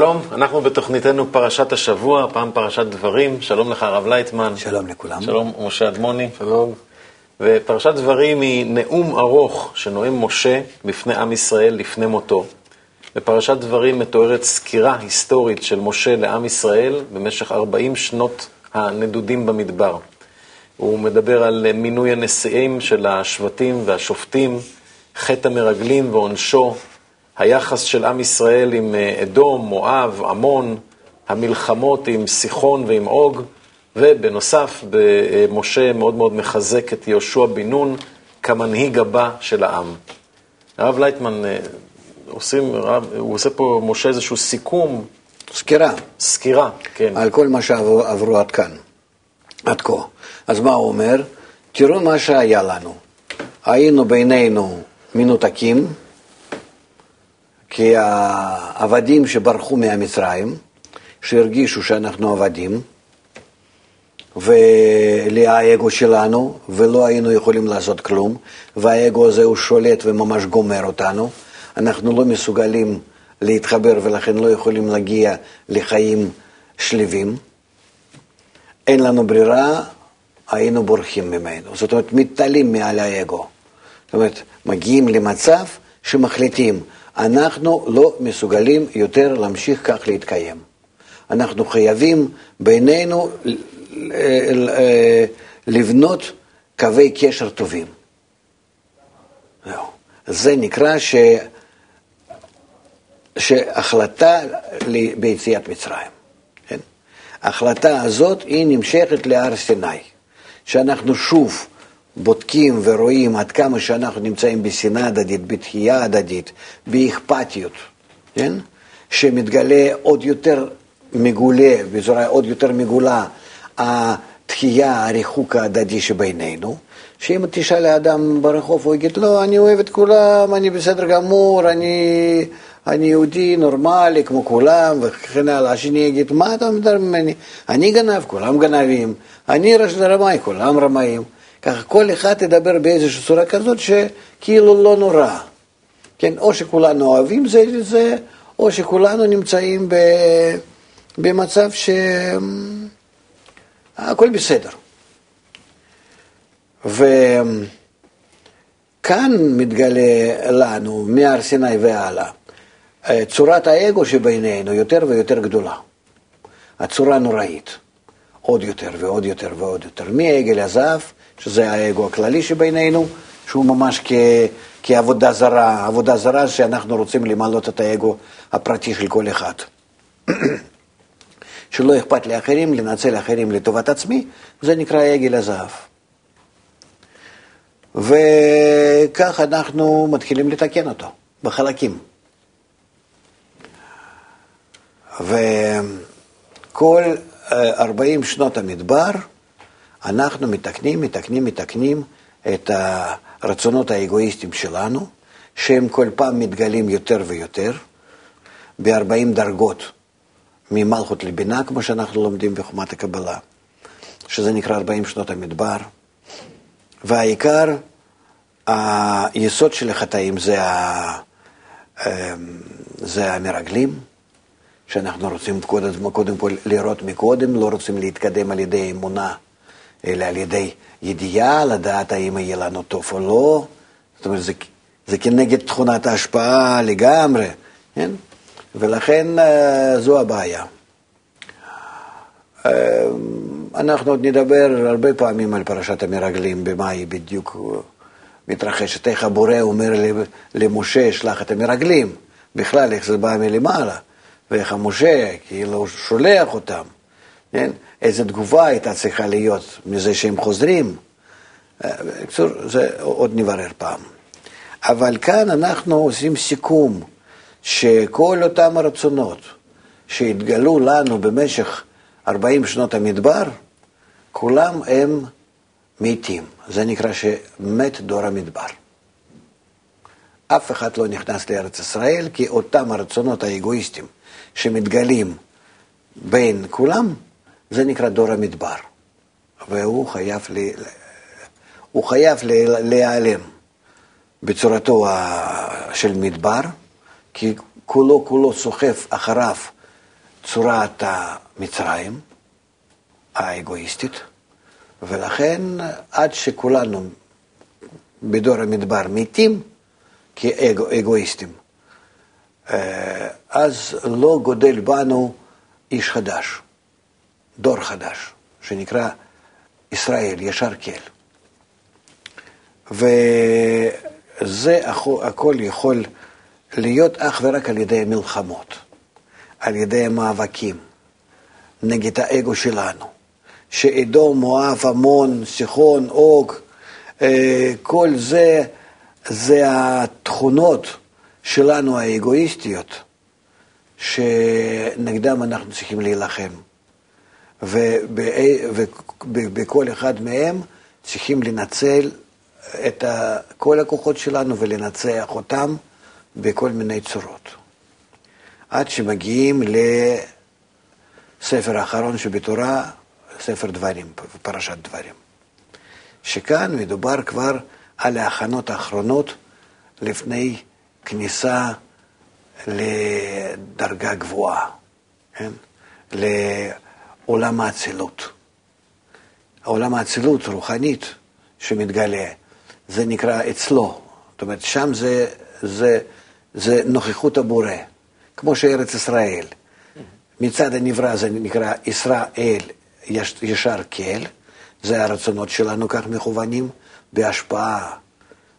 שלום, אנחנו בתוכניתנו פרשת השבוע, פעם פרשת דברים. שלום לך, הרב לייטמן. שלום לכולם. שלום, משה אדמוני. שלום. ופרשת דברים היא נאום ארוך שנואם משה בפני עם ישראל לפני מותו. בפרשת דברים מתוארת סקירה היסטורית של משה לעם ישראל במשך 40 שנות הנדודים במדבר. הוא מדבר על מינוי הנשיאים של השבטים והשופטים, חטא המרגלים ועונשו, היחס של עם ישראל עם אה, אדום, מואב, עמון, המלחמות עם סיחון ועם אוג, ובנוסף, משה מאוד מאוד מחזק את יהושע בן נון כמנהיג הבא של העם. הרב לייטמן, אה, עושים, הרב, הוא עושה פה, משה, איזשהו סיכום. סקירה. סקירה, כן. על כל מה שעברו עד כאן, עד כה. אז מה הוא אומר? תראו מה שהיה לנו. היינו בינינו מנותקים, כי העבדים שברחו מהמצרים, שהרגישו שאנחנו עבדים, ולאגו שלנו, ולא היינו יכולים לעשות כלום, והאגו הזה הוא שולט וממש גומר אותנו. אנחנו לא מסוגלים להתחבר ולכן לא יכולים להגיע לחיים שלווים. אין לנו ברירה, היינו בורחים ממנו. זאת אומרת, מתעלים מעל האגו. זאת אומרת, מגיעים למצב שמחליטים, אנחנו לא מסוגלים יותר להמשיך כך להתקיים. אנחנו חייבים בינינו לבנות קווי קשר טובים. זה נקרא ש... שהחלטה ביציאת מצרים. כן? ההחלטה הזאת היא נמשכת להר סיני, שאנחנו שוב בודקים ורואים עד כמה שאנחנו נמצאים בשנאה הדדית, בתחייה הדדית, באכפתיות, כן? שמתגלה עוד יותר מגולה, בצורה עוד יותר מגולה, התחייה, הריחוק ההדדי שבינינו, שאם תשאל לאדם ברחוב, הוא יגיד, לא, אני אוהב את כולם, אני בסדר גמור, אני, אני יהודי נורמלי כמו כולם, וכן הלאה. השני יגיד, מה אתה מדבר ממני? אני גנב, כולם גנבים, אני רמאי, כולם רמאים. ככה כל אחד ידבר באיזושהי צורה כזאת שכאילו לא נורא. כן, או שכולנו אוהבים זה את זה, או שכולנו נמצאים ב, במצב שהכל בסדר. וכאן מתגלה לנו, מהר סיני והלאה, צורת האגו שבינינו יותר ויותר גדולה. הצורה נוראית. עוד יותר ועוד יותר ועוד יותר. מעגל הזהב שזה האגו הכללי שבינינו, שהוא ממש כ, כעבודה זרה, עבודה זרה שאנחנו רוצים למלות את האגו הפרטי של כל אחד. שלא אכפת לאחרים, לנצל אחרים לטובת עצמי, זה נקרא עגל הזהב. וכך אנחנו מתחילים לתקן אותו, בחלקים. וכל 40 שנות המדבר, אנחנו מתקנים, מתקנים, מתקנים את הרצונות האגואיסטיים שלנו, שהם כל פעם מתגלים יותר ויותר, ב-40 דרגות ממלכות לבינה, כמו שאנחנו לומדים בחומת הקבלה, שזה נקרא 40 שנות המדבר. והעיקר, היסוד של החטאים זה, ה... אמ, זה המרגלים, שאנחנו רוצים קודם, קודם כל לראות מקודם, לא רוצים להתקדם על ידי אמונה. אלא על ידי ידיעה, לדעת האם יהיה לנו טוב או לא. זאת אומרת, זה, זה כנגד תכונת ההשפעה לגמרי, כן? ולכן אה, זו הבעיה. אה, אנחנו עוד נדבר הרבה פעמים על פרשת המרגלים, במה היא בדיוק מתרחשת, איך הבורא אומר למשה, שלח את המרגלים, בכלל, איך זה בא מלמעלה, ואיך המשה, כאילו, שולח אותם, כן? איזו תגובה הייתה צריכה להיות מזה שהם חוזרים. אה, בקיצור, זה עוד נברר פעם. אבל כאן אנחנו עושים סיכום שכל אותם הרצונות שהתגלו לנו במשך 40 שנות המדבר, כולם הם מתים. זה נקרא שמת דור המדבר. אף אחד לא נכנס לארץ ישראל, כי אותם הרצונות האגואיסטיים שמתגלים בין כולם, זה נקרא דור המדבר, והוא חייב, ל... הוא חייב להיעלם בצורתו של מדבר, כי כולו כולו סוחף אחריו צורת המצרים האגואיסטית, ולכן עד שכולנו בדור המדבר מתים כאגואיסטים, אה, אז לא גודל בנו איש חדש, דור חדש, שנקרא ישראל, ישר קל. וזה הכל יכול להיות אך ורק על ידי מלחמות, על ידי מאבקים נגד האגו שלנו, שאדום, מואב, עמון, סיחון, אוג, אה, כל זה, זה התכונות שלנו האגואיסטיות, שנגדם אנחנו צריכים להילחם. ובכל אחד מהם צריכים לנצל את כל הכוחות שלנו ולנצח אותם בכל מיני צורות. עד שמגיעים לספר האחרון שבתורה, ספר דברים, פרשת דברים. שכאן מדובר כבר על ההכנות האחרונות לפני כניסה לדרגה גבוהה, כן? לעולם האצילות. העולם האצילות רוחנית שמתגלה, זה נקרא אצלו. זאת אומרת, שם זה, זה, זה נוכחות הבורא, כמו שארץ ישראל. מצד הנברא זה נקרא ישראל ישר קל, זה הרצונות שלנו כך מכוונים, בהשפעה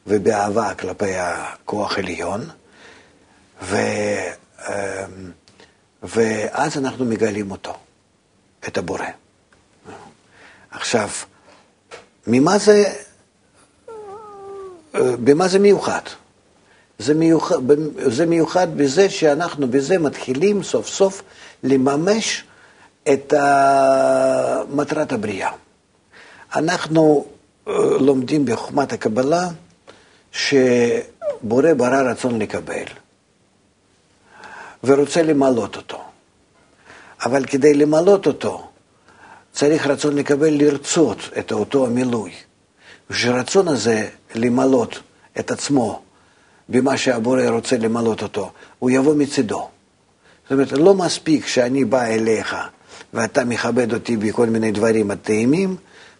ובאהבה כלפי הכוח עליון, ו, אמ, ואז אנחנו מגלים אותו, את הבורא. עכשיו, ממה זה, במה זה מיוחד? זה מיוחד, זה מיוחד בזה שאנחנו בזה מתחילים סוף סוף לממש את מטרת הבריאה. אנחנו אה, לומדים בחוכמת הקבלה שבורא ברא רצון לקבל ורוצה למלות אותו. אבל כדי למלות אותו צריך רצון לקבל לרצות את אותו המילוי. ושרצון הזה למלות את עצמו במה שהבורא רוצה למלות אותו, הוא יבוא מצידו. זאת אומרת, לא מספיק שאני בא אליך ואתה מכבד אותי בכל מיני דברים הטעימים,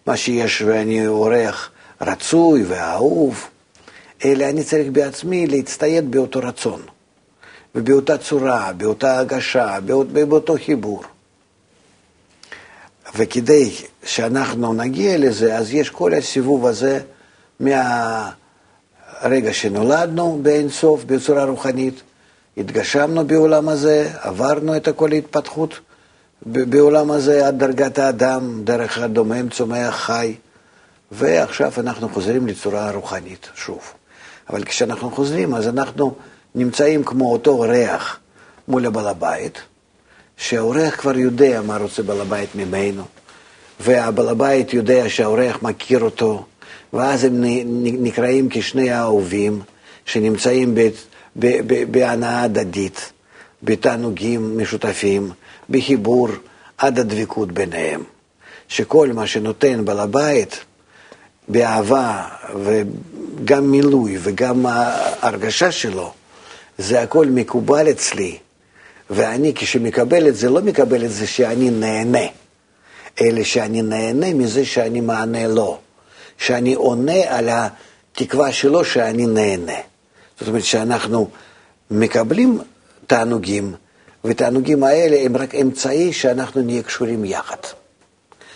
מה שיש ואני אורח רצוי ואהוב, אלא אני צריך בעצמי להצטייד באותו רצון, ובאותה צורה, באותה הגשה, באות, באותו חיבור. וכדי שאנחנו נגיע לזה, אז יש כל הסיבוב הזה מהרגע שנולדנו באין סוף בצורה רוחנית, התגשמנו בעולם הזה, עברנו את כל ההתפתחות בעולם הזה עד דרגת האדם, דרך הדומם, צומח, חי, ועכשיו אנחנו חוזרים לצורה רוחנית, שוב. אבל כשאנחנו חוזרים, אז אנחנו נמצאים כמו אותו אורח מול הבעל הבית, שהאורח כבר יודע מה רוצה בעל הבית ממנו, והבעל הבית יודע שהאורח מכיר אותו, ואז הם נקראים כשני האהובים שנמצאים בהנאה הדדית, בתענוגים משותפים. בחיבור עד הדבקות ביניהם. שכל מה שנותן בעל הבית באהבה וגם מילוי וגם ההרגשה שלו, זה הכל מקובל אצלי. ואני כשמקבל את זה, לא מקבל את זה שאני נהנה, אלא שאני נהנה מזה שאני מענה לו, שאני עונה על התקווה שלו שאני נהנה. זאת אומרת שאנחנו מקבלים תענוגים, ותענוגים האלה הם רק אמצעי שאנחנו נהיה קשורים יחד.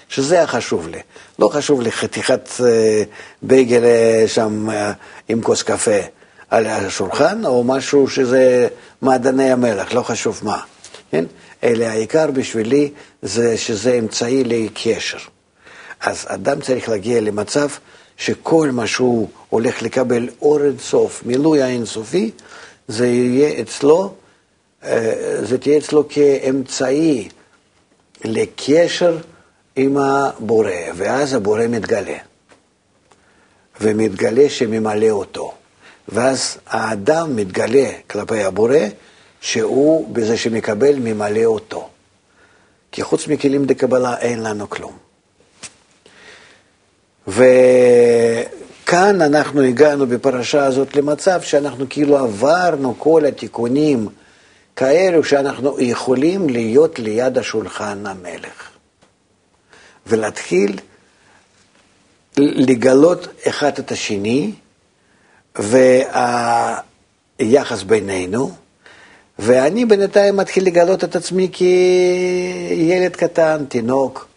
שזה החשוב לי. לא חשוב לי חתיכת אה, בייגל אה, שם אה, עם כוס קפה על השולחן, או משהו שזה מעדני המלח, לא חשוב מה. כן? אלא העיקר בשבילי זה שזה אמצעי לקשר. אז אדם צריך להגיע למצב שכל מה שהוא הולך לקבל אור אינסוף, מילוי האינסופי, זה יהיה אצלו אה, זה תהיה אצלו כאמצעי לקשר עם הבורא, ואז הבורא מתגלה. ומתגלה שממלא אותו. ואז האדם מתגלה כלפי הבורא, שהוא בזה שמקבל ממלא אותו. כי חוץ מכלים דקבלה אין לנו כלום. וכאן אנחנו הגענו בפרשה הזאת למצב שאנחנו כאילו עברנו כל התיקונים כאלו שאנחנו יכולים להיות ליד השולחן המלך, ולהתחיל לגלות אחד את השני, והיחס בינינו, ואני בינתיים מתחיל לגלות את עצמי כילד קטן, תינוק,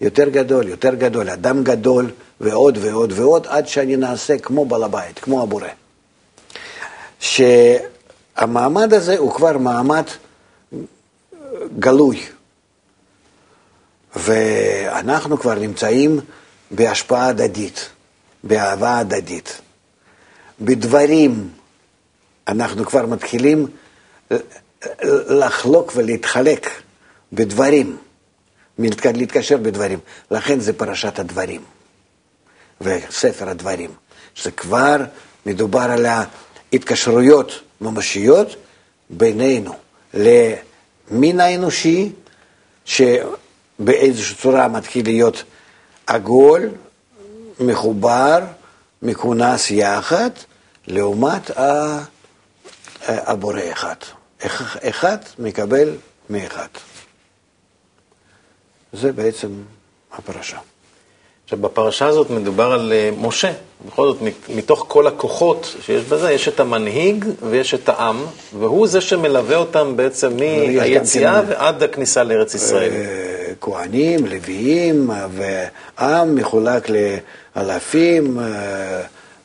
יותר גדול, יותר גדול, אדם גדול, ועוד ועוד ועוד, עד שאני נעשה כמו בעל הבית, כמו הבורא. שהמעמד הזה הוא כבר מעמד גלוי, ואנחנו כבר נמצאים בהשפעה הדדית, באהבה הדדית. בדברים אנחנו כבר מתחילים לחלוק ולהתחלק בדברים, להתקשר בדברים. לכן זה פרשת הדברים וספר הדברים. שזה כבר מדובר על ההתקשרויות ממשיות בינינו למין האנושי, שבאיזושהי צורה מתחיל להיות עגול, מחובר, מכונס יחד, לעומת הבורא אחד. אחד מקבל מאחד. זה בעצם הפרשה. עכשיו, בפרשה הזאת מדובר על אה, משה. בכל זאת, מתוך כל הכוחות שיש בזה, יש את המנהיג ויש את העם, והוא זה שמלווה אותם בעצם מהיציאה ועד הכניסה לארץ ישראל. אה, כהנים, לוויים, ועם מחולק לאלפים,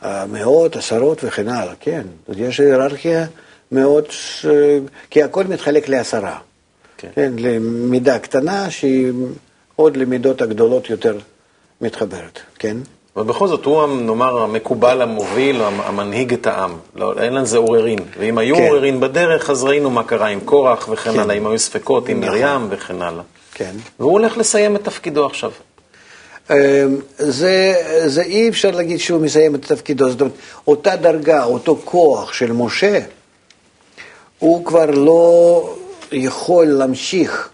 אה, מאות, עשרות וכן הלאה, כן. יש היררכיה מאוד, כי הכל מתחלק לעשרה. כן. כן, למידה קטנה שהיא עוד למידות הגדולות יותר מתחברת, כן? אבל בכל זאת, הוא, נאמר, המקובל, המוביל, המנהיג את העם. לא, אין לזה עוררין. ואם היו כן. עוררין בדרך, אז ראינו מה קרה עם קורח וכן כן. הלאה, אם היו ספקות עם נכון. מרים וכן הלאה. כן. והוא הולך לסיים את תפקידו עכשיו. אמ, זה, זה אי אפשר להגיד שהוא מסיים את תפקידו, זאת אומרת, אותה דרגה, אותו כוח של משה, הוא כבר לא יכול להמשיך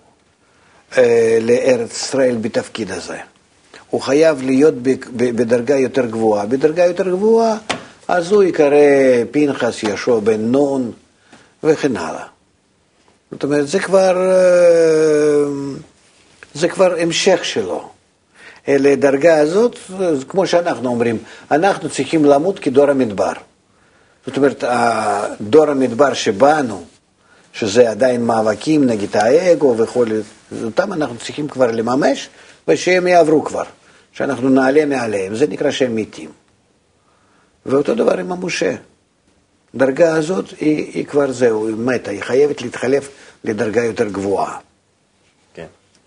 אה, לארץ ישראל בתפקיד הזה. הוא חייב להיות בדרגה יותר גבוהה. בדרגה יותר גבוהה, אז הוא יקרא פנחס יהושע בן נון וכן הלאה. זאת אומרת, זה כבר, אה, זה כבר המשך שלו. לדרגה הזאת, כמו שאנחנו אומרים, אנחנו צריכים למות כדור המדבר. זאת אומרת, דור המדבר שבאנו, שזה עדיין מאבקים נגד האגו וכו', אותם אנחנו צריכים כבר לממש, ושהם יעברו כבר. שאנחנו נעלה מעליהם, זה נקרא שהם מתים. ואותו דבר עם המשה. דרגה הזאת היא, היא כבר זהו, היא מתה, היא חייבת להתחלף לדרגה יותר גבוהה.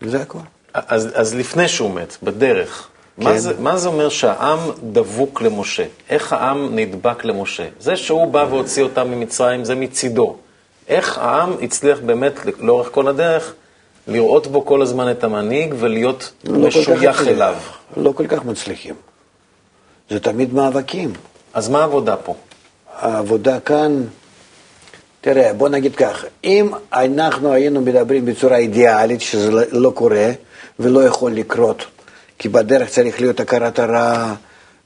כן. זה הכל. אז, אז לפני שהוא מת, בדרך, כן. מה, זה, מה זה אומר שהעם דבוק למשה? איך העם נדבק למשה? זה שהוא בא והוציא אותם ממצרים, זה מצידו. איך העם הצליח באמת לאורך כל הדרך לראות בו כל הזמן את המנהיג ולהיות לא משוייך אליו. לא כל כך מצליחים. זה תמיד מאבקים. אז מה העבודה פה? העבודה כאן, תראה, בוא נגיד כך, אם אנחנו היינו מדברים בצורה אידיאלית, שזה לא, לא קורה ולא יכול לקרות, כי בדרך צריך להיות הכרת הרע,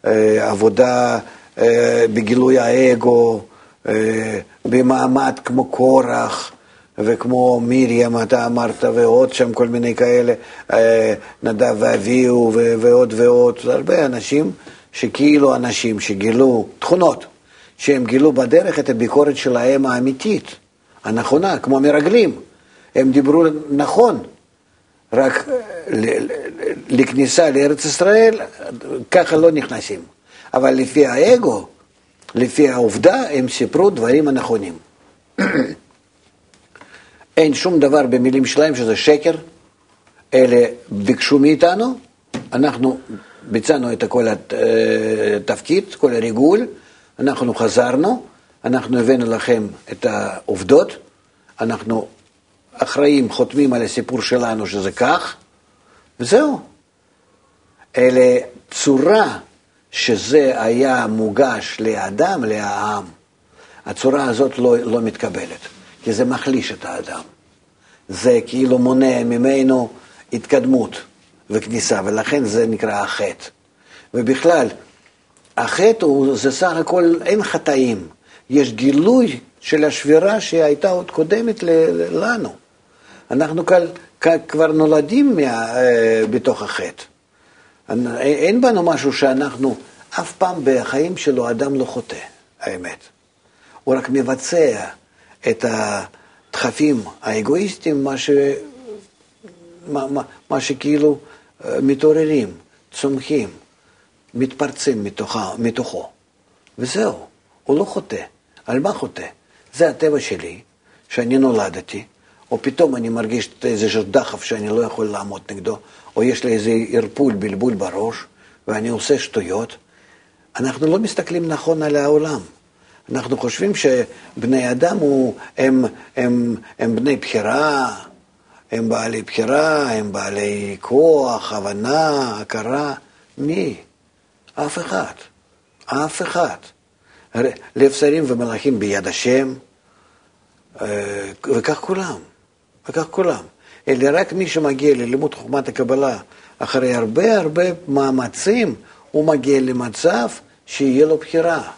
אה, עבודה אה, בגילוי האגו, אה, במעמד כמו קורח, וכמו מרים, אתה אמרת, ועוד שם כל מיני כאלה, נדב ואביהו ועוד ועוד, הרבה אנשים שכאילו אנשים שגילו תכונות, שהם גילו בדרך את הביקורת שלהם האמיתית, הנכונה, כמו מרגלים. הם דיברו נכון, רק אה, לכניסה לארץ ישראל, ככה לא נכנסים. אבל לפי האגו, לפי העובדה, הם סיפרו דברים הנכונים. אין שום דבר במילים שלהם שזה שקר, אלה ביקשו מאיתנו, אנחנו ביצענו את כל התפקיד, אה, כל הריגול, אנחנו חזרנו, אנחנו הבאנו לכם את העובדות, אנחנו אחראים, חותמים על הסיפור שלנו שזה כך, וזהו. אלה צורה שזה היה מוגש לאדם, לעם. הצורה הזאת לא, לא מתקבלת. כי זה מחליש את האדם. זה כאילו מונע ממנו התקדמות וכניסה, ולכן זה נקרא החטא. ובכלל, החטא הוא, זה סך הכל, אין חטאים. יש גילוי של השבירה שהייתה עוד קודמת לנו. אנחנו כבר נולדים מה, אה, בתוך החטא. אין בנו משהו שאנחנו, אף פעם בחיים שלו אדם לא חוטא, האמת. הוא רק מבצע את הדחפים האגואיסטיים, מה, ש... מה, מה, מה שכאילו אה, מתעוררים, צומחים, מתפרצים מתוכה, מתוכו. וזהו, הוא לא חוטא. על מה חוטא? זה הטבע שלי, שאני נולדתי, או פתאום אני מרגיש איזה דחף שאני לא יכול לעמוד נגדו, או יש לי איזה ערפול, בלבול בראש, ואני עושה שטויות. אנחנו לא מסתכלים נכון על העולם. אנחנו חושבים שבני אדם הוא, הם, הם, הם בני בחירה, הם בעלי בחירה, הם בעלי כוח, הבנה, הכרה. מי? אף אחד. אף אחד. לב שרים ומלאכים ביד השם, אה, וכך כולם. וכך כולם. אלא רק מי שמגיע ללימוד חוכמת הקבלה אחרי הרבה הרבה מאמצים, הוא מגיע למצב שיהיה לו בחירה.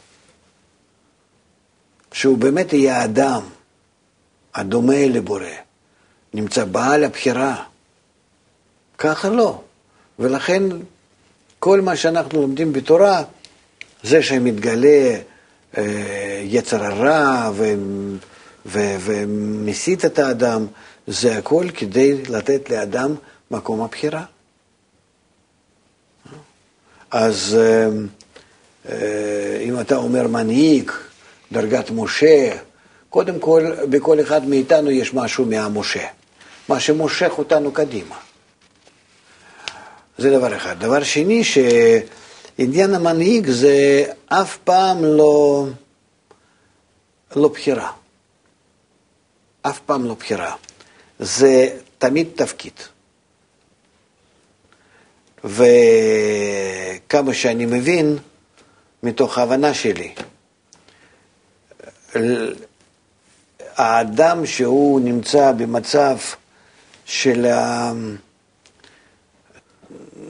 שהוא באמת יהיה אדם הדומה לבורא, נמצא בעל הבחירה. ככה לא. ולכן כל מה שאנחנו לומדים בתורה, זה שמתגלה אה, יצר הרע ומסית את האדם, זה הכל כדי לתת לאדם מקום הבחירה. אז אה, אה, אם אתה אומר מנהיג, דרגת משה, קודם כל, בכל אחד מאיתנו יש משהו מהמשה, מה שמושך אותנו קדימה. זה דבר אחד. דבר שני, שעניין המנהיג זה אף פעם לא, לא בחירה. אף פעם לא בחירה. זה תמיד תפקיד. וכמה שאני מבין, מתוך ההבנה שלי, האדם שהוא נמצא במצב של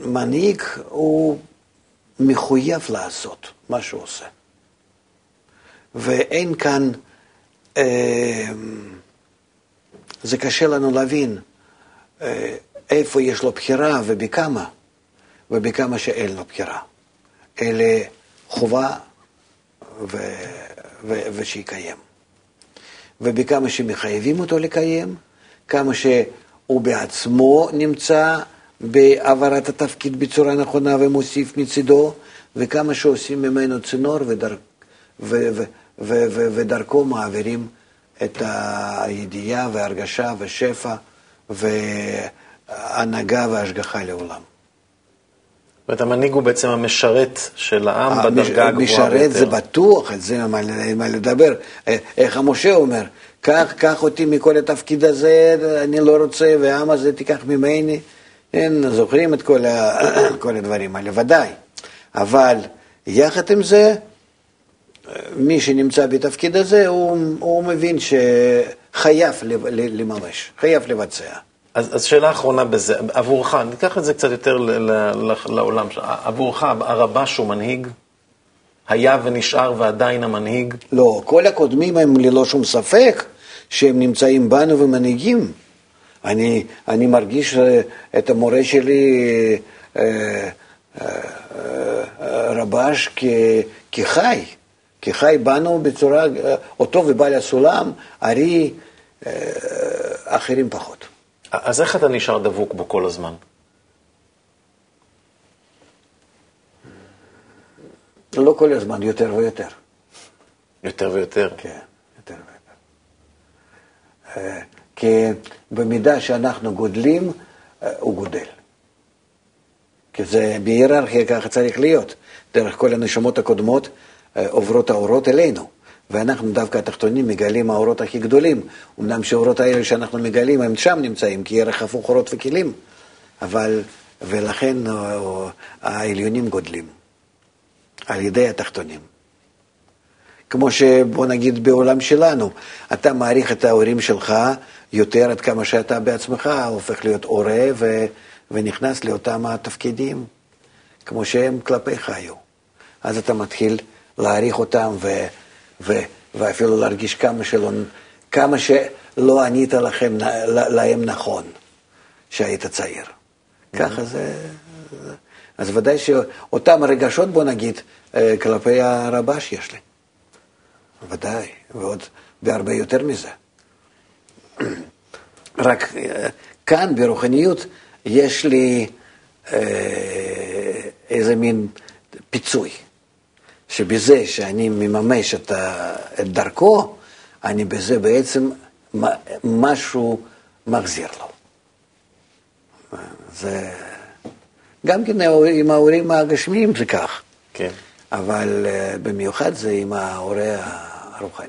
המנהיג, הוא מחויב לעשות מה שהוא עושה. ואין כאן... אה, זה קשה לנו להבין אה, איפה יש לו בחירה ובכמה, ובכמה שאין לו בחירה. אלה חובה ו... ו... ושיקיים. ובכמה שמחייבים אותו לקיים, כמה שהוא בעצמו נמצא בהעברת התפקיד בצורה נכונה ומוסיף מצידו, וכמה שעושים ממנו צינור ודר... ו... ו... ו... ו... ודרכו מעבירים את הידיעה וההרגשה ושפע והנהגה והשגחה לעולם. זאת אומרת, המנהיג הוא בעצם המשרת של העם בדרגה הגבוהה ביותר. המשרת זה בטוח, על זה מה, מה לדבר. איך המשה אומר, קח, קח אותי מכל התפקיד הזה, אני לא רוצה, והעם הזה תיקח ממני. אין, זוכרים את כל, ה, כל הדברים האלה, ודאי. אבל יחד עם זה, מי שנמצא בתפקיד הזה, הוא, הוא מבין שחייב לממש, חייב לבצע. אז, אז שאלה אחרונה בזה, עבורך, ניקח את זה קצת יותר ל, ל, לעולם, עבורך הרבש הוא מנהיג? היה ונשאר ועדיין המנהיג? לא, כל הקודמים הם ללא שום ספק שהם נמצאים בנו ומנהיגים. אני, אני מרגיש אה, את המורה שלי, אה, אה, רבש, כחי. כי חי בנו בצורה, אותו ובעל הסולם, ארי, אחרים פחות. אז איך אתה נשאר דבוק בו כל הזמן? לא כל הזמן, יותר ויותר. יותר ויותר? כן, יותר ויותר. אה, כי במידה שאנחנו גודלים, אה, הוא גודל. כי זה בהיררכיה ככה צריך להיות. דרך כל הנשמות הקודמות, עוברות האורות אלינו. ואנחנו דווקא התחתונים מגלים האורות הכי גדולים. אמנם שהאורות האלה שאנחנו מגלים הם שם נמצאים, כי ערך הפוך אורות וכלים, אבל, ולכן העליונים גודלים על ידי התחתונים. כמו שבוא נגיד בעולם שלנו, אתה מעריך את ההורים שלך יותר עד כמה שאתה בעצמך הופך להיות הורה ו, ונכנס לאותם התפקידים, כמו שהם כלפיך היו. אז אתה מתחיל להעריך אותם ו, ו, ואפילו להרגיש כמה, שלא, כמה שלא ענית לכם, להם נכון שהיית צעיר. ככה זה... אז ודאי שאותם רגשות, בוא נגיד, אה, כלפי הרבש יש לי. ודאי, ועוד והרבה יותר מזה. רק אה, כאן ברוחניות יש לי אה, איזה מין פיצוי, שבזה שאני מממש את, ה, את דרכו, אני בזה בעצם משהו מחזיר לו. זה גם כן עם ההורים הגשמיים זה כך. כן. אבל uh, במיוחד זה עם ההורה הרוחני.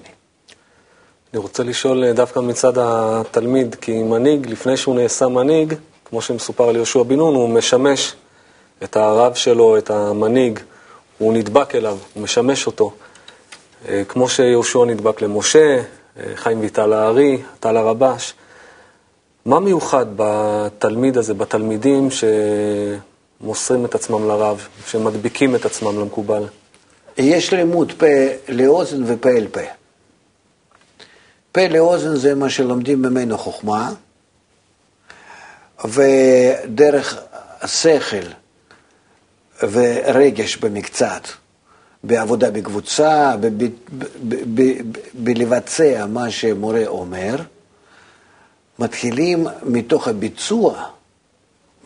אני רוצה לשאול אה, דווקא מצד התלמיד, כי מנהיג, לפני שהוא נעשה מנהיג, כמו שמסופר על יהושע בן נון, הוא משמש את הרב שלו, את המנהיג, הוא נדבק אליו, הוא משמש אותו. אה, כמו שיהושע נדבק למשה, חיים ויטל הארי, טל הרבש. מה מיוחד בתלמיד הזה, בתלמידים, שמוסרים את עצמם לרב, שמדביקים את עצמם למקובל? יש לימוד פה לאוזן ופה אל פה. פה לאוזן זה מה שלומדים ממנו חוכמה, ודרך השכל ורגש במקצת, בעבודה בקבוצה, בלבצע מה שמורה אומר, מתחילים מתוך הביצוע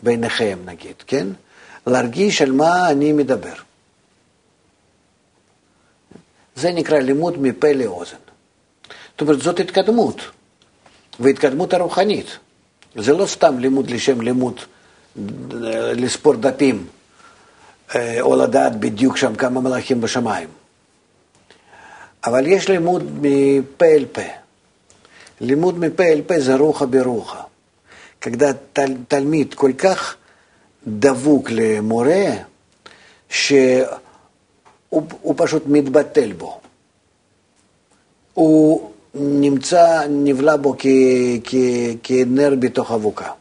ביניכם, נגיד, כן? להרגיש על מה אני מדבר. זה נקרא לימוד מפה לאוזן. זאת אומרת, זאת התקדמות, והתקדמות הרוחנית. זה לא סתם לימוד לשם לימוד, לספור דפים, אה, או לדעת בדיוק שם כמה מלאכים בשמיים. אבל יש לימוד מפה אל פה. לימוד מפה אל פה זה רוחה ברוחה. когда תל, תלמיד כל כך דבוק למורה, שהוא פשוט מתבטל בו. הוא נמצא, נבלע בו כ, כ, כנר בתוך אבוקה.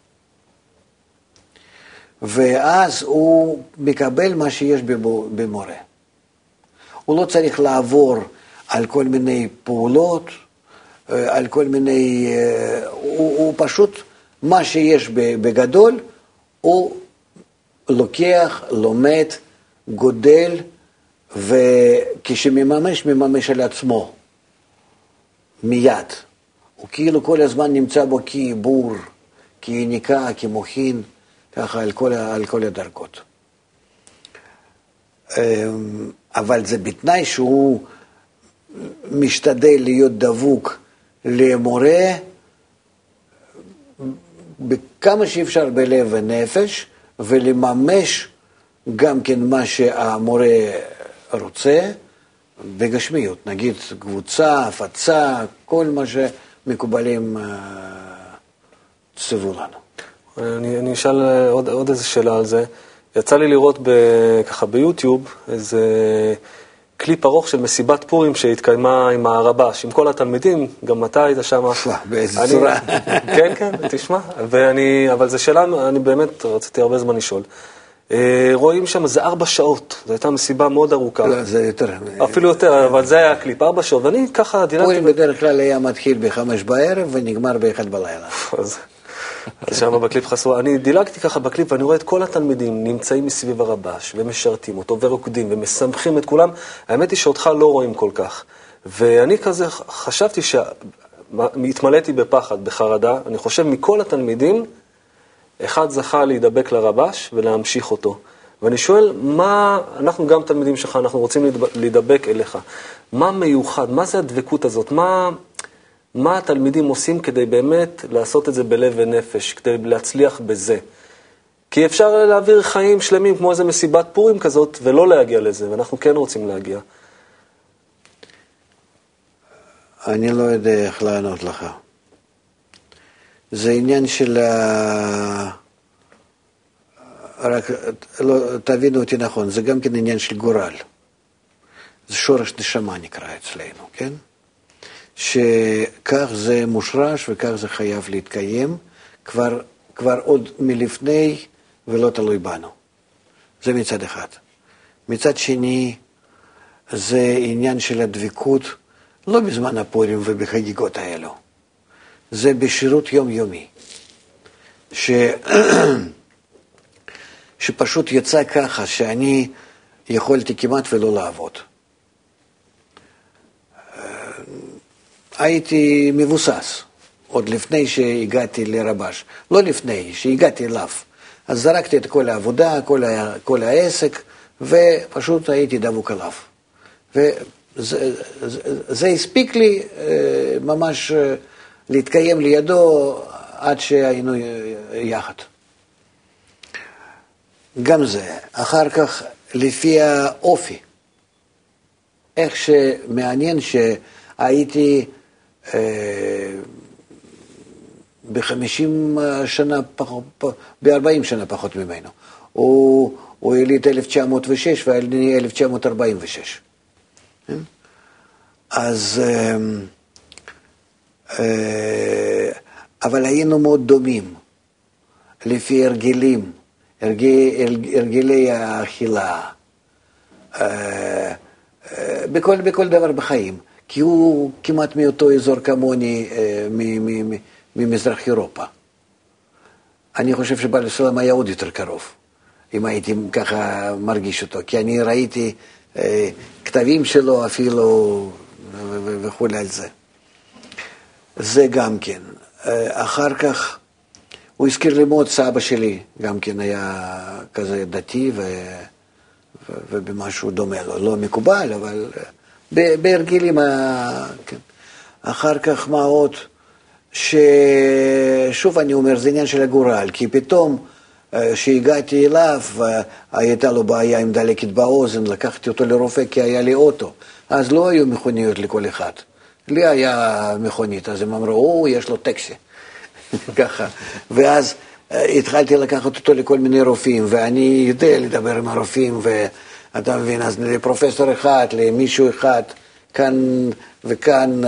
ואז הוא מקבל מה שיש במורה. הוא לא צריך לעבור על כל מיני פעולות, אה, על כל מיני, אה, הוא, הוא פשוט, מה שיש בגדול, הוא לוקח, לומד, גודל, וכשמממש, מממש על עצמו, מיד. הוא כאילו כל הזמן נמצא בו כעיבור, כיניקה, כמוחין, ככה על כל, על כל הדרגות. אמ, אבל זה בתנאי שהוא משתדל להיות דבוק למורה בכמה שאפשר בלב ונפש, ולממש גם כן מה שהמורה רוצה בגשמיות, נגיד קבוצה, הפצה, כל מה שמקובלים אה, ציוו לנו. אני, אני אשאל עוד, עוד איזה שאלה על זה. יצא לי לראות ב, ככה ביוטיוב איזה קליפ ארוך של מסיבת פורים שהתקיימה עם הרבש, עם כל התלמידים, גם אתה היית שם. באיזה אני, צורה. כן, כן, תשמע. ואני, אבל זו שאלה, אני באמת רציתי הרבה זמן לשאול. אה, רואים שם, זה ארבע שעות, זו הייתה מסיבה מאוד ארוכה. לא, זה יותר. אפילו יותר, אבל זה היה הקליפ, ארבע שעות, ואני ככה דילגתי... פורים בדרך כלל היה מתחיל בחמש בערב ונגמר באחד בלילה. אז שם בקליפ חסרו, אני דילגתי ככה בקליפ ואני רואה את כל התלמידים נמצאים מסביב הרבש ומשרתים אותו ורוקדים ומשמחים את כולם. האמת היא שאותך לא רואים כל כך. ואני כזה חשבתי ש... התמלאתי בפחד, בחרדה. אני חושב מכל התלמידים, אחד זכה להידבק לרבש ולהמשיך אותו. ואני שואל, מה, אנחנו גם תלמידים שלך, אנחנו רוצים להידבק אליך. מה מיוחד? מה זה הדבקות הזאת? מה... מה התלמידים עושים כדי באמת לעשות את זה בלב ונפש, כדי להצליח בזה. כי אפשר להעביר חיים שלמים כמו איזה מסיבת פורים כזאת ולא להגיע לזה, ואנחנו כן רוצים להגיע. אני לא יודע איך לענות לך. זה עניין של... רק לא, תבינו אותי נכון, זה גם כן עניין של גורל. זה שורש נשמה נקרא אצלנו, כן? שכך זה מושרש וכך זה חייב להתקיים כבר, כבר עוד מלפני ולא תלוי בנו. זה מצד אחד. מצד שני, זה עניין של הדבקות לא בזמן הפורים ובחגיגות האלו. זה בשירות יומיומי. ש... שפשוט יצא ככה שאני יכולתי כמעט ולא לעבוד. הייתי מבוסס, עוד לפני שהגעתי לרבש. לא לפני, שהגעתי אליו. אז זרקתי את כל העבודה, כל, ה... כל העסק, ופשוט הייתי דבוק עליו. וזה זה, זה הספיק לי אה, ממש אה, להתקיים לידו עד שהיינו יחד. גם זה. אחר כך, לפי האופי, איך שמעניין שהייתי אה, ב-50 שנה, ב-40 שנה פחות ממנו. הוא, הוא יליד 1906 ואני 1946. כן? אז, אה, אבל היינו מאוד דומים, לפי הרגלים, הרגלי האכילה, בכל, בכל דבר בחיים. כי הוא כמעט מאותו אזור כמוני, ממזרח אירופה. אני חושב שבעל סולם היה עוד יותר קרוב, אם הייתי ככה מרגיש אותו, כי אני ראיתי אה, כתבים שלו אפילו וכולי על זה. זה גם כן. אה, אחר כך הוא הזכיר לי מאוד, סבא שלי גם כן היה כזה דתי ו... ובמשהו דומה לו, לא מקובל, אבל בהרגלים, כן. אחר כך מה עוד? ששוב אני אומר, זה עניין של הגורל, כי פתאום כשהגעתי אליו, הייתה לו בעיה עם דלקת באוזן, לקחתי אותו לרופא כי היה לי אוטו. אז לא היו מכוניות לכל אחד. לי היה מכונית, אז הם אמרו, או, יש לו טקסי. ככה. ואז התחלתי לקחת אותו לכל מיני רופאים, ואני יודע לדבר עם הרופאים, ואתה מבין, אז לפרופסור אחד, למישהו אחד. כאן וכאן,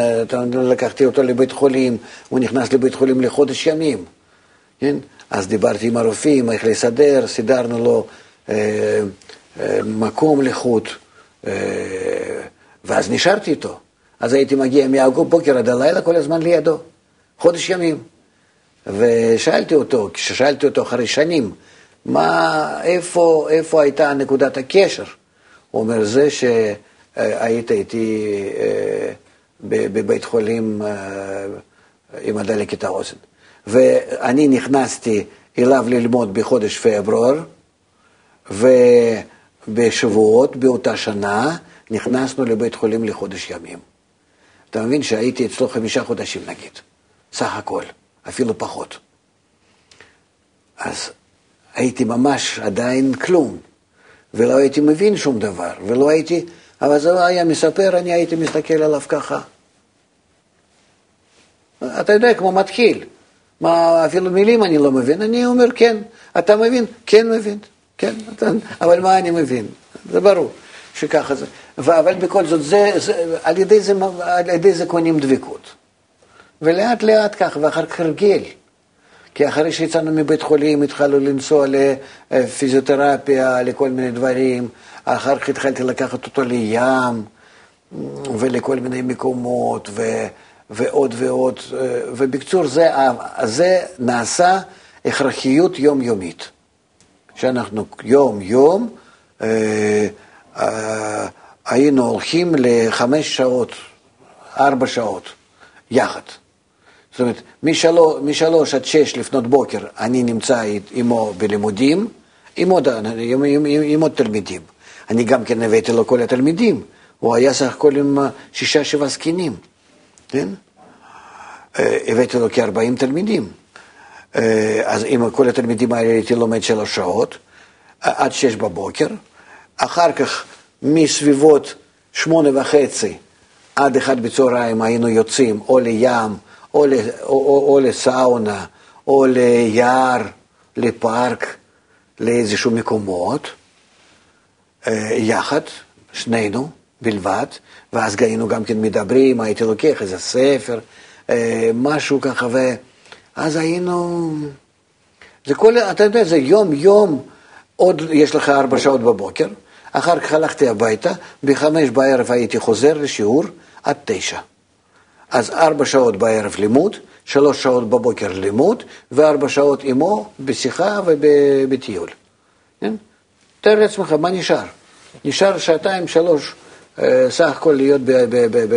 לקחתי אותו לבית חולים, הוא נכנס לבית חולים לחודש ימים, כן? אז דיברתי עם הרופאים, איך לסדר, סידרנו לו אה, אה, מקום לחוט, אה, ואז נשארתי איתו. אז הייתי מגיע מהבוקר עד הלילה כל הזמן לידו, חודש ימים. ושאלתי אותו, כששאלתי אותו אחרי שנים, מה, איפה, איפה הייתה נקודת הקשר? הוא אומר, זה ש... היית איתי אה, בבית חולים אה, עם הדלקת האוזן. ואני נכנסתי אליו ללמוד בחודש פברואר, ובשבועות באותה שנה נכנסנו לבית חולים לחודש ימים. אתה מבין שהייתי אצלו חמישה חודשים נגיד, סך הכל, אפילו פחות. אז הייתי ממש עדיין כלום, ולא הייתי מבין שום דבר, ולא הייתי אבל זה לא היה מספר, אני הייתי מסתכל עליו ככה. אתה יודע, כמו מתחיל. מה, אפילו מילים אני לא מבין, אני אומר כן. אתה מבין? כן מבין. כן, אתה, אבל מה אני מבין? זה ברור שככה זה. אבל בכל זאת, זה, זה, על, ידי זה, על ידי זה קונים דבקות. ולאט לאט כך, ואחר כך הרגל. כי אחרי שיצאנו מבית חולים התחלנו לנסוע לפיזיותרפיה, לכל מיני דברים. אחר כך התחלתי לקחת אותו לים ולכל מיני מקומות ו, ועוד ועוד. ובקצור, זה, זה נעשה הכרחיות יומיומית. שאנחנו יום-יום אה, היינו הולכים לחמש שעות, ארבע שעות, יחד. זאת אומרת, משלוש, משלוש עד שש לפנות בוקר אני נמצא עמו בלימודים, עם עוד, עם, עם, עם עוד תלמידים. אני גם כן הבאתי לו כל התלמידים, הוא היה סך הכל עם שישה שבעה זקנים, כן? אה, הבאתי לו כ-40 תלמידים. אה, אז עם כל התלמידים האלה הייתי לומד שלוש שעות, עד שש בבוקר. אחר כך, מסביבות שמונה וחצי עד אחד בצהריים היינו יוצאים או לים, או, או, או, או לסאונה, או ליער, לפארק, לאיזשהו מקומות. אה, יחד, שנינו בלבד, ואז היינו גם כן מדברים, הייתי לוקח איזה ספר, אה, משהו ככה, ואז היינו... זה כל, אתה יודע, זה יום-יום, עוד יש לך ארבע שעות בבוקר, אחר כך הלכתי הביתה, בחמש בערב הייתי חוזר לשיעור, עד תשע. אז ארבע שעות בערב לימוד, שלוש שעות בבוקר לימוד, וארבע שעות עמו בשיחה ובטיול. כן? תאר לעצמך, מה נשאר? נשאר שעתיים, שלוש, אה, סך הכל להיות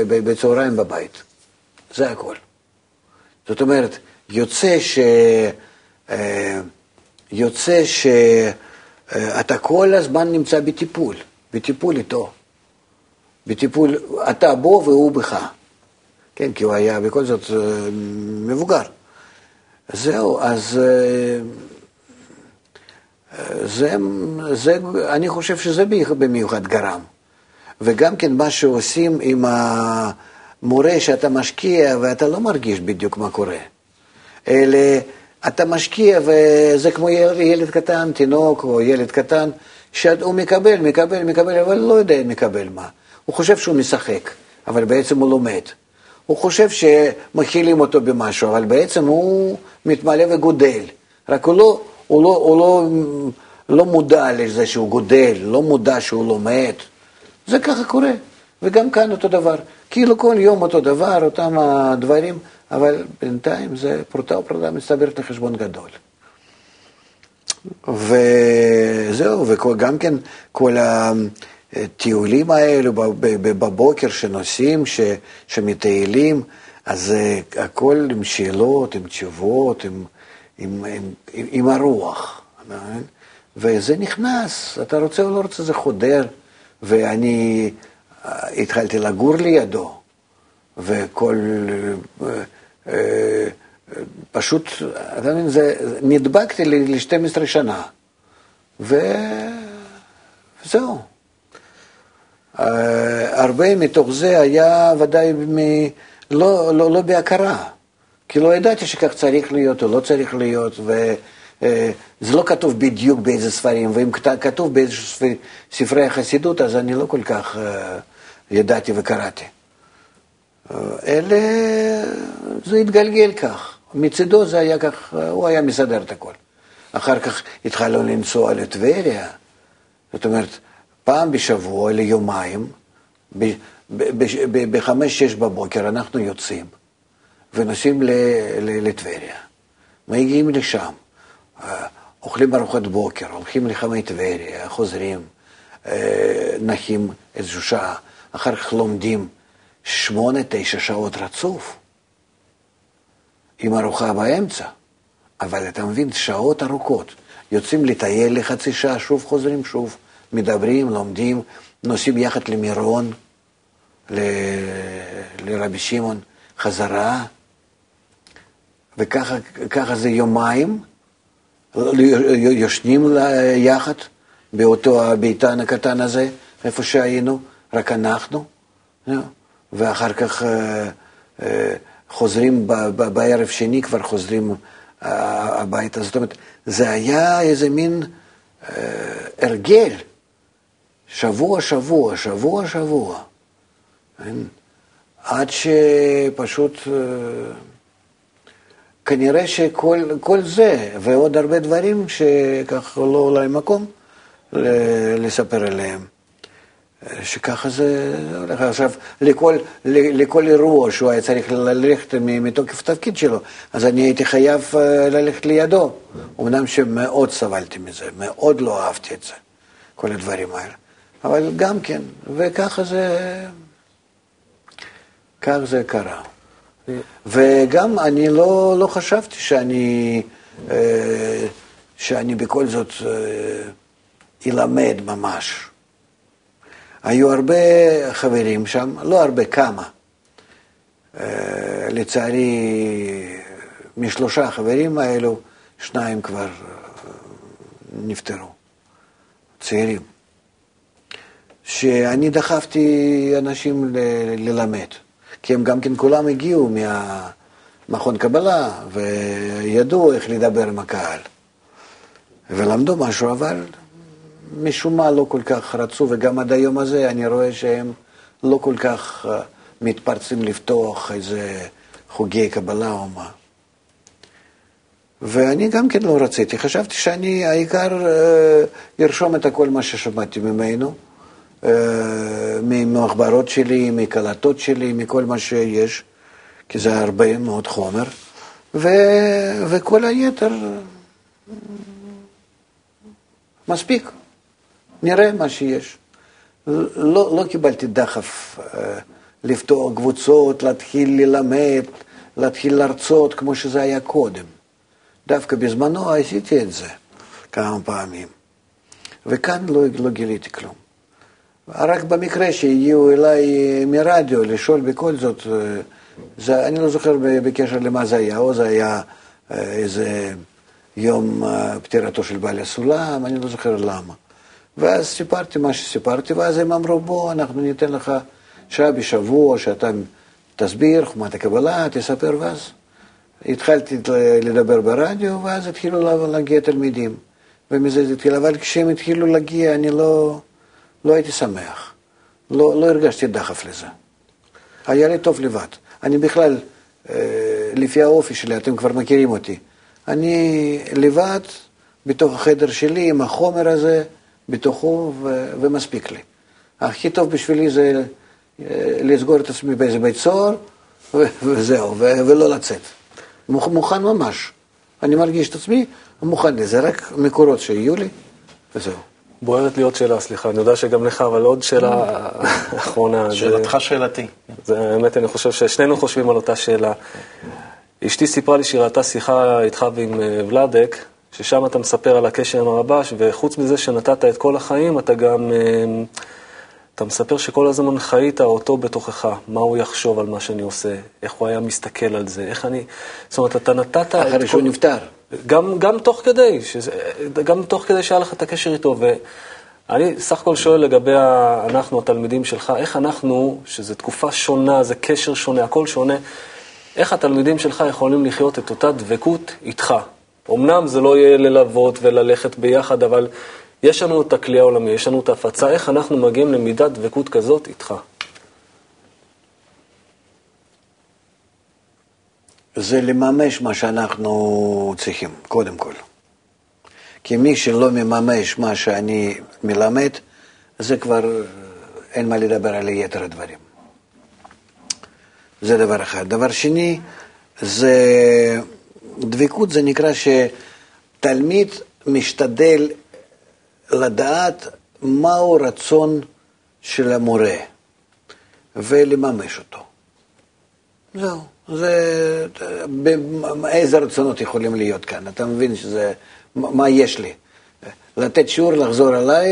בצהריים בבית. זה הכל. זאת אומרת, יוצא ש... אה, יוצא שאתה כל הזמן נמצא בטיפול, בטיפול איתו. בטיפול, אתה בו והוא בך. כן, כי הוא היה בכל זאת אה, מבוגר. זהו, אז אה, זה, זה, אני חושב שזה במיוחד גרם. וגם כן מה שעושים עם המורה שאתה משקיע ואתה לא מרגיש בדיוק מה קורה. אלא אתה משקיע וזה כמו ילד קטן, תינוק או ילד קטן, שהוא מקבל, מקבל, מקבל, אבל לא יודע אם מקבל מה. הוא חושב שהוא משחק, אבל בעצם הוא לומד. הוא חושב שמכילים אותו במשהו, אבל בעצם הוא מתמלא וגודל. רק הוא לא, הוא לא, הוא לא, לא מודע לזה שהוא גודל, לא מודע שהוא לומד. זה ככה קורה. וגם כאן אותו דבר. כאילו כל יום אותו דבר, אותם הדברים, אבל בינתיים זה פרוטה ופרוטה מצטברת לחשבון גדול. וזהו, וגם כן כל הטיולים האלו בבוקר שנוסעים, שמטיילים, אז הכל עם שאלות, עם תשובות, עם, עם, עם, עם, עם הרוח. וזה נכנס, אתה רוצה או לא רוצה, זה חודר. ואני התחלתי לגור לידו, וכל... פשוט, אתה מבין, זה, נדבקתי ל-12 שנה, ו... וזהו. הרבה מתוך זה היה ודאי מ... לא, לא, לא בהכרה, כי לא ידעתי שכך צריך להיות או לא צריך להיות, ו... זה לא כתוב בדיוק באיזה ספרים, ואם כתוב באיזה ספרי החסידות, אז אני לא כל כך ידעתי וקראתי. אלה, זה התגלגל כך. מצידו זה היה כך, הוא היה מסדר את הכל. אחר כך התחלנו לנסוע לטבריה, זאת אומרת, פעם בשבוע ליומיים, בחמש-שש בבוקר אנחנו יוצאים ונוסעים לטבריה. מגיעים לשם, אוכלים ארוחת בוקר, הולכים לחמי טבריה, חוזרים, נחים איזושהי שעה, אחר כך לומדים שמונה, תשע שעות רצוף, עם ארוחה באמצע. אבל אתה מבין, שעות ארוכות. יוצאים לטייל לחצי שעה, שוב חוזרים, שוב מדברים, לומדים, נוסעים יחד למירון, ל... לרבי שמעון, חזרה, וככה זה יומיים, יושנים יחד באותו הביתן הקטן הזה, איפה שהיינו, רק אנחנו, ואחר כך אה, אה, חוזרים בערב שני, כבר חוזרים אה, הביתה. זאת אומרת, זה היה איזה מין הרגל, שבוע, שבוע, שבוע, שבוע. כן? עד שפשוט... כנראה שכל זה ועוד הרבה דברים שככה לא אולי מקום לספר עליהם. שככה זה הולך. עכשיו, לכל, לכל אירוע שהוא היה צריך ללכת מתוקף התפקיד שלו, אז אני הייתי חייב אה, ללכת לידו. אמנם שמאוד סבלתי מזה, מאוד לא אהבתי את זה, כל הדברים האלה. אבל גם כן, וככה זה, כך זה קרה. וגם אני לא, לא חשבתי שאני, אה, שאני בכל זאת אה, אלמד ממש. היו הרבה חברים שם, לא הרבה, כמה. אה, לצערי, משלושה חברים האלו, שניים כבר נפטרו, צעירים. שאני דחפתי אנשים ללמד. כי הם גם כן כולם הגיעו מהמכון קבלה וידעו איך לדבר עם הקהל. ולמדו משהו, אבל משום מה לא כל כך רצו, וגם עד היום הזה אני רואה שהם לא כל כך אה, מתפרצים לפתוח איזה חוגי קבלה או מה. ואני גם כן לא רציתי, חשבתי שאני העיקר אה, ארשום את כל מה ששמעתי ממנו, אה, ממחברות שלי, מקלטות שלי, מכל מה שיש, כי זה הרבה מאוד חומר, ו, וכל היתר מספיק, נראה מה שיש. לא, לא קיבלתי דחף אה, לפתוח קבוצות, להתחיל ללמד, להתחיל להרצות כמו שזה היה קודם. דווקא בזמנו עשיתי את זה כמה פעמים, וכאן לא, לא גיליתי כלום. רק במקרה שהגיעו אליי מרדיו לשאול בכל זאת, אה, זה, אני לא זוכר בקשר למה זה היה, או זה היה אה, איזה יום פטירתו של בעל הסולם, אני לא זוכר למה. ואז סיפרתי מה שסיפרתי, ואז הם אמרו, בוא, אנחנו ניתן לך שעה בשבוע, שאתה תסביר חומת הקבלה, תספר, ואז התחלתי לדבר ברדיו, ואז התחילו להגיע תלמידים, ומזה זה התחיל, אבל כשהם התחילו להגיע, אני לא, לא הייתי שמח, לא, לא הרגשתי דחף לזה. היה לי טוב לבד. אני בכלל, אה, לפי האופי שלי, אתם כבר מכירים אותי, אני לבד, בתוך החדר שלי, עם החומר הזה, בתוכו ו- ומספיק לי. הכי טוב בשבילי זה אה, לסגור את עצמי באיזה בית סוהר ו- וזהו, ו- ולא לצאת. מוכן ממש. אני מרגיש את עצמי מוכן לזה, רק מקורות שיהיו לי, וזהו. בוערת לי עוד שאלה, סליחה, אני יודע שגם לך, אבל עוד שאלה אחרונה. שאלתך שאלתי. זה, האמת, אני חושב ששנינו חושבים על אותה שאלה. אשתי סיפרה לי שהיא ראתה שיחה איתך ועם אה, ולדק, ששם אתה מספר על הקשר עם הרבש, וחוץ מזה שנתת את כל החיים, אתה גם, אה, אתה מספר שכל הזמן חיית אותו בתוכך, מה הוא יחשוב על מה שאני עושה, איך הוא היה מסתכל על זה, איך אני, זאת אומרת, אתה נתת... אחרי שהוא כל... נפטר. גם, גם תוך כדי, שזה, גם תוך כדי שהיה לך את הקשר איתו, ואני סך הכל שואל לגבי אנחנו, התלמידים שלך, איך אנחנו, שזו תקופה שונה, זה קשר שונה, הכל שונה, איך התלמידים שלך יכולים לחיות את אותה דבקות איתך? אמנם זה לא יהיה ללוות וללכת ביחד, אבל יש לנו את הכלי העולמי, יש לנו את ההפצה, איך אנחנו מגיעים למידת דבקות כזאת איתך? זה לממש מה שאנחנו צריכים, קודם כל. כי מי שלא מממש מה שאני מלמד, זה כבר אין מה לדבר על יתר הדברים. זה דבר אחד. דבר שני, זה דבקות זה נקרא שתלמיד משתדל לדעת מהו רצון של המורה ולממש אותו. זהו. זה, איזה רצונות יכולים להיות כאן? אתה מבין שזה, מה יש לי? לתת שיעור, לחזור אליי,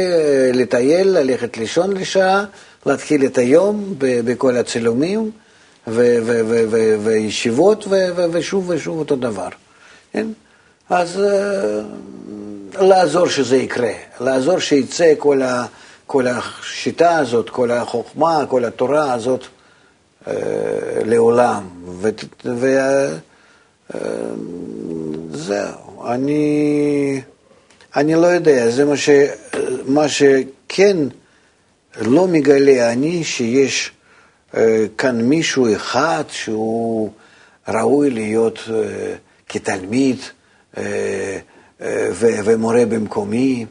לטייל, ללכת לישון לשעה, להתחיל את היום בכל הצילומים, וישיבות, ושוב ושוב אותו דבר. כן? אז uh, לעזור שזה יקרה, לעזור שיצא כל, ה, כל השיטה הזאת, כל החוכמה, כל התורה הזאת uh, לעולם. וזהו, uh, אני, אני לא יודע, זה מה, ש, מה שכן לא מגלה אני, שיש כאן מישהו אחד שהוא ראוי להיות... Uh, כתלמיד אה, אה, ומורה במקומי,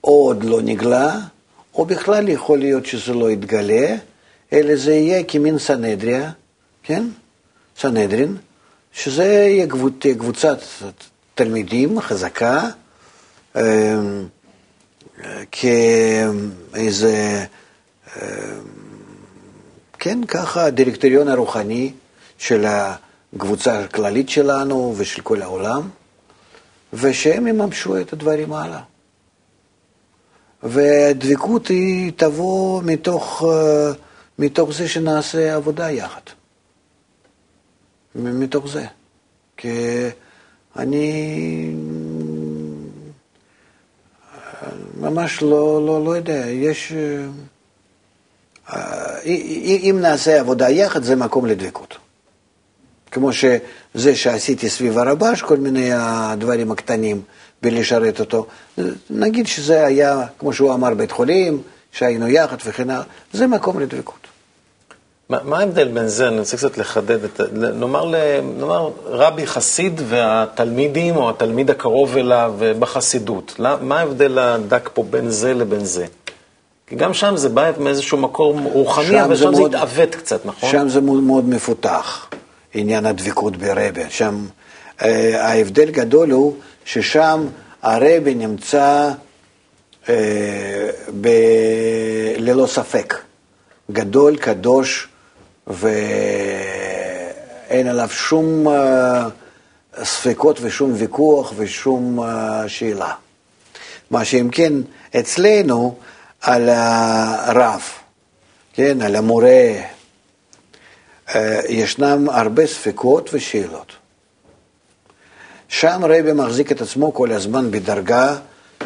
עוד לא נגלה, או בכלל יכול להיות שזה לא יתגלה, אלא זה יהיה כמין סנהדריה, כן? סנהדרין, שזה יהיה קבוצת תלמידים חזקה, אה, כאיזה, כן, ככה, הדירקטוריון הרוחני של ה... קבוצה כללית שלנו ושל כל העולם, ושהם יממשו את הדברים הלאה. והדבקות היא תבוא מתוך, אה, מתוך זה שנעשה עבודה יחד. מתוך זה. כי אני ממש לא, לא, לא יודע, יש... אה, אם נעשה עבודה יחד, זה מקום לדבקות. כמו שזה שעשיתי סביב הרבש, כל מיני הדברים הקטנים בלשרת אותו. נגיד שזה היה, כמו שהוא אמר, בית חולים, שהיינו יחד וכן הלאה, זה מקום לדבקות. מה, מה ההבדל בין זה, אני רוצה קצת לחדד, את, נאמר, נאמר רבי חסיד והתלמידים או התלמיד הקרוב אליו בחסידות, מה ההבדל הדק פה בין זה לבין זה? כי גם שם זה בא מאיזשהו מקור רוחני, אבל שם זה התעוות קצת, נכון? שם זה מאוד, מאוד מפותח, עניין הדבקות ברבה. שם אה, ההבדל גדול הוא ששם הרבה נמצא אה, ב... ללא ספק. גדול, קדוש, ואין עליו שום אה, ספקות ושום ויכוח ושום אה, שאלה. מה שאם כן, אצלנו על הרב, כן, על המורה, אה, ישנם הרבה ספקות ושאלות. שם רבי מחזיק את עצמו כל הזמן בדרגה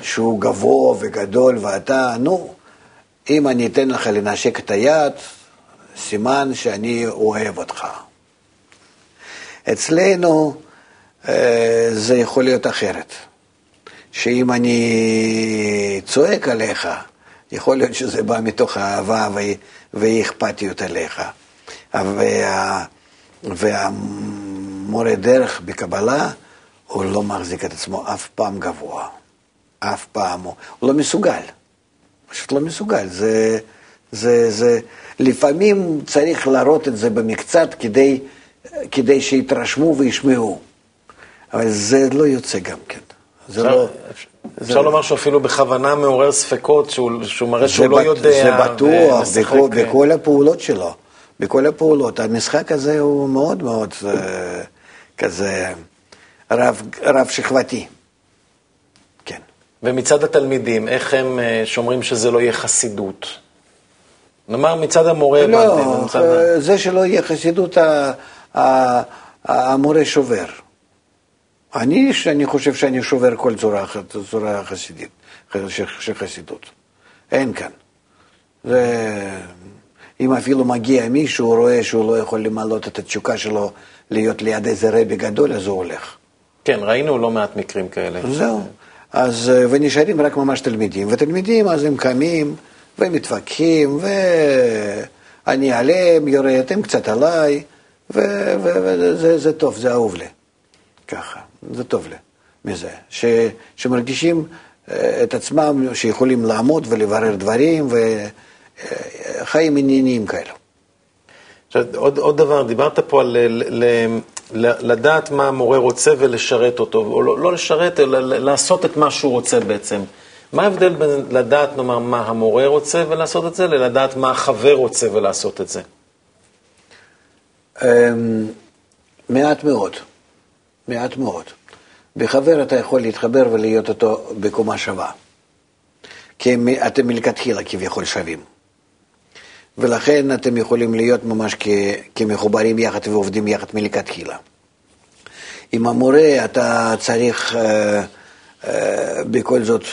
שהוא גבוה וגדול, ואתה, נו, אם אני אתן לך לנשק את היד, סימן שאני אוהב אותך. אצלנו אה, זה יכול להיות אחרת. שאם אני צועק עליך, יכול להיות שזה בא מתוך אהבה ואי- ואי אכפתיות עליך. וה, והמורה דרך בקבלה, הוא לא מחזיק את עצמו אף פעם גבוה. אף פעם. הוא הוא לא מסוגל. פשוט לא מסוגל. זה, זה, זה, לפעמים צריך להראות את זה במקצת כדי, כדי שיתרשמו וישמעו. אבל זה לא יוצא גם כן. זה לא... אפשר לומר שאפילו בכוונה מעורר ספקות, שהוא, שהוא מראה שהוא זה לא יודע. זה בטוח, בכל, אה, בכל הפעולות שלו, בכל הפעולות. המשחק הזה הוא מאוד מאוד אה, כזה רב, רב שכבתי. כן. ומצד התלמידים, איך הם אה, שומרים שזה לא יהיה חסידות? נאמר מצד המורה, לא, ומצד ה- אה, זה שלא יהיה חסידות, המורה שובר. אני, אני חושב שאני שובר כל צורה, צורה חסידית, של חסידות. אין כאן. זה, אם אפילו מגיע מישהו, הוא רואה שהוא לא יכול למלות את התשוקה שלו להיות ליד איזה רבי גדול, אז הוא הולך. כן, ראינו לא מעט מקרים כאלה. זהו. אז, ונשארים רק ממש תלמידים. ותלמידים, אז הם קמים ומתווכחים, ואני עליהם יורד, הם קצת עליי, וזה זה טוב, זה אהוב לי. ככה, זה טוב לי מזה. ש, שמרגישים אה, את עצמם שיכולים לעמוד ולברר דברים, וחיים ענייניים כאלו. עכשיו, עוד, עוד דבר, דיברת פה על ל, ל, ל, לדעת מה המורה רוצה ולשרת אותו, או לא, לא לשרת, אלא לעשות את מה שהוא רוצה בעצם. מה ההבדל בין לדעת, נאמר, מה המורה רוצה ולעשות את זה, ללדעת מה החבר רוצה ולעשות את זה? אמ, מעט מאוד, מעט מאוד. בחבר אתה יכול להתחבר ולהיות אותו בקומה שווה. כי אתם מלכתחילה כביכול שווים. ולכן אתם יכולים להיות ממש כ, כמחוברים יחד ועובדים יחד מלכתחילה. עם המורה אתה צריך אה, אה, בכל זאת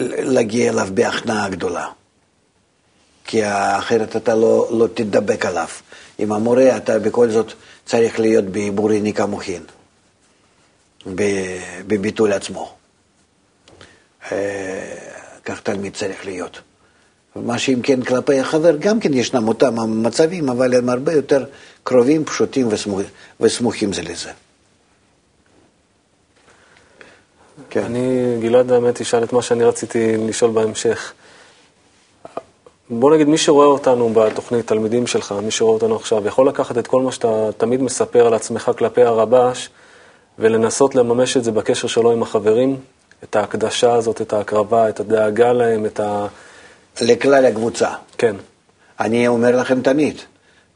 להגיע אליו בהכנעה גדולה. כי אחרת אתה לא, לא תדבק עליו. עם המורה אתה בכל זאת צריך להיות בעיבורי ניקה מוחין, בביטול עצמו. אה, כך תלמיד צריך להיות. מה שאם כן כלפי החבר, גם כן ישנם אותם המצבים, אבל הם הרבה יותר קרובים, פשוטים וסמוכים זה לזה. כן. אני, גלעד, האמת, אשאל את מה שאני רציתי לשאול בהמשך. בוא נגיד, מי שרואה אותנו בתוכנית, תלמידים שלך, מי שרואה אותנו עכשיו, יכול לקחת את כל מה שאתה תמיד מספר על עצמך כלפי הרבש, ולנסות לממש את זה בקשר שלו עם החברים, את ההקדשה הזאת, את ההקרבה, את הדאגה להם, את ה... לכלל הקבוצה. כן. אני אומר לכם תמיד,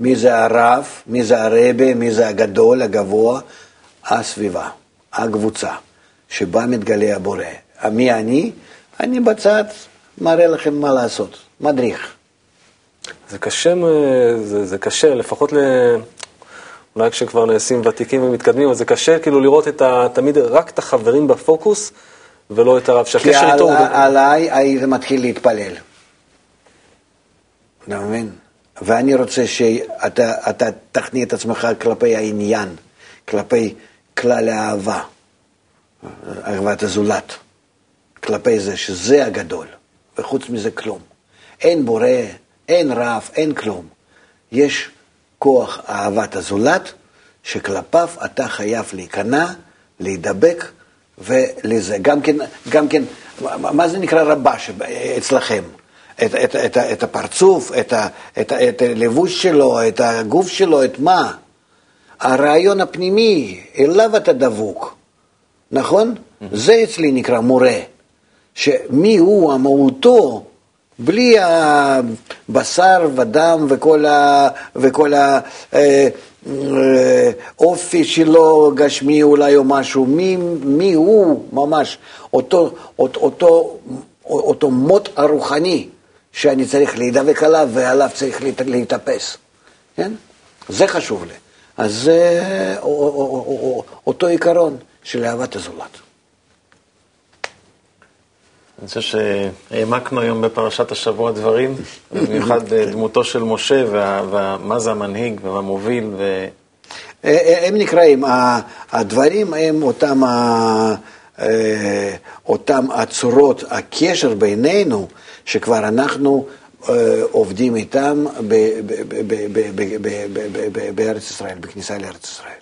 מי זה הרב, מי זה הרבה, מי זה הגדול, הגבוה, הסביבה, הקבוצה, שבה מתגלה הבורא. מי אני? אני בצד מראה לכם מה לעשות, מדריך. זה קשה, זה, זה קשה, לפחות ל... אולי כשכבר נעשים ותיקים ומתקדמים, אז זה קשה כאילו לראות את ה... תמיד רק את החברים בפוקוס, ולא את הרב, כי שהקשר על, איתו הוא... עליי היית מתחיל להתפלל. אתה מבין? ואני רוצה שאתה אתה תכניע את עצמך כלפי העניין, כלפי כלל האהבה, אהבת הזולת, כלפי זה שזה הגדול, וחוץ מזה כלום. אין בורא, אין רב, אין כלום. יש כוח אהבת הזולת, שכלפיו אתה חייב להיכנע, להידבק ולזה. גם כן, גם כן, מה זה נקרא רבש אצלכם? את, את, את, את הפרצוף, את, את, את הלבוש שלו, את הגוף שלו, את מה? הרעיון הפנימי, אליו אתה דבוק, נכון? זה אצלי נקרא מורה, שמי הוא המהותו, בלי הבשר ודם וכל ה... וכל ה אה, אה, שלו, גשמי אולי או משהו, מי, מי הוא ממש, אותו, אותו, אותו, אותו מוט הרוחני שאני צריך להידבק עליו ועליו צריך להת- להתאפס, כן? זה חשוב לי. אז זה א- א- א- א- אותו עיקרון של אהבת הזולת. אני חושב שהעמקנו היום בפרשת השבוע דברים, במיוחד דמותו של משה ומה זה המנהיג ומה מוביל. ו... הם נקראים, הדברים הם אותם, ה... אותם הצורות, הקשר בינינו, שכבר אנחנו עובדים איתם בארץ ישראל, בכניסה לארץ ישראל.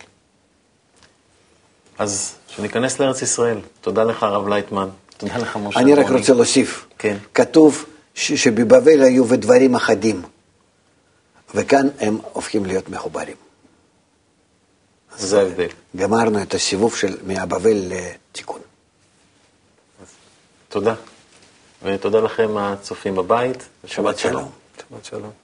אז שניכנס לארץ ישראל. תודה לך, הרב לייטמן. תודה לך, משה. אני רק. רוצה להוסיף, כן. כתוב שבבבל היו ודברים אחדים, וכאן הם הופכים להיות מחוברים. זה ההבדל. גמרנו את הסיבוב של מהבבל לתיקון. תודה. ותודה לכם, הצופים בבית. שבת שלום. שבת שלום.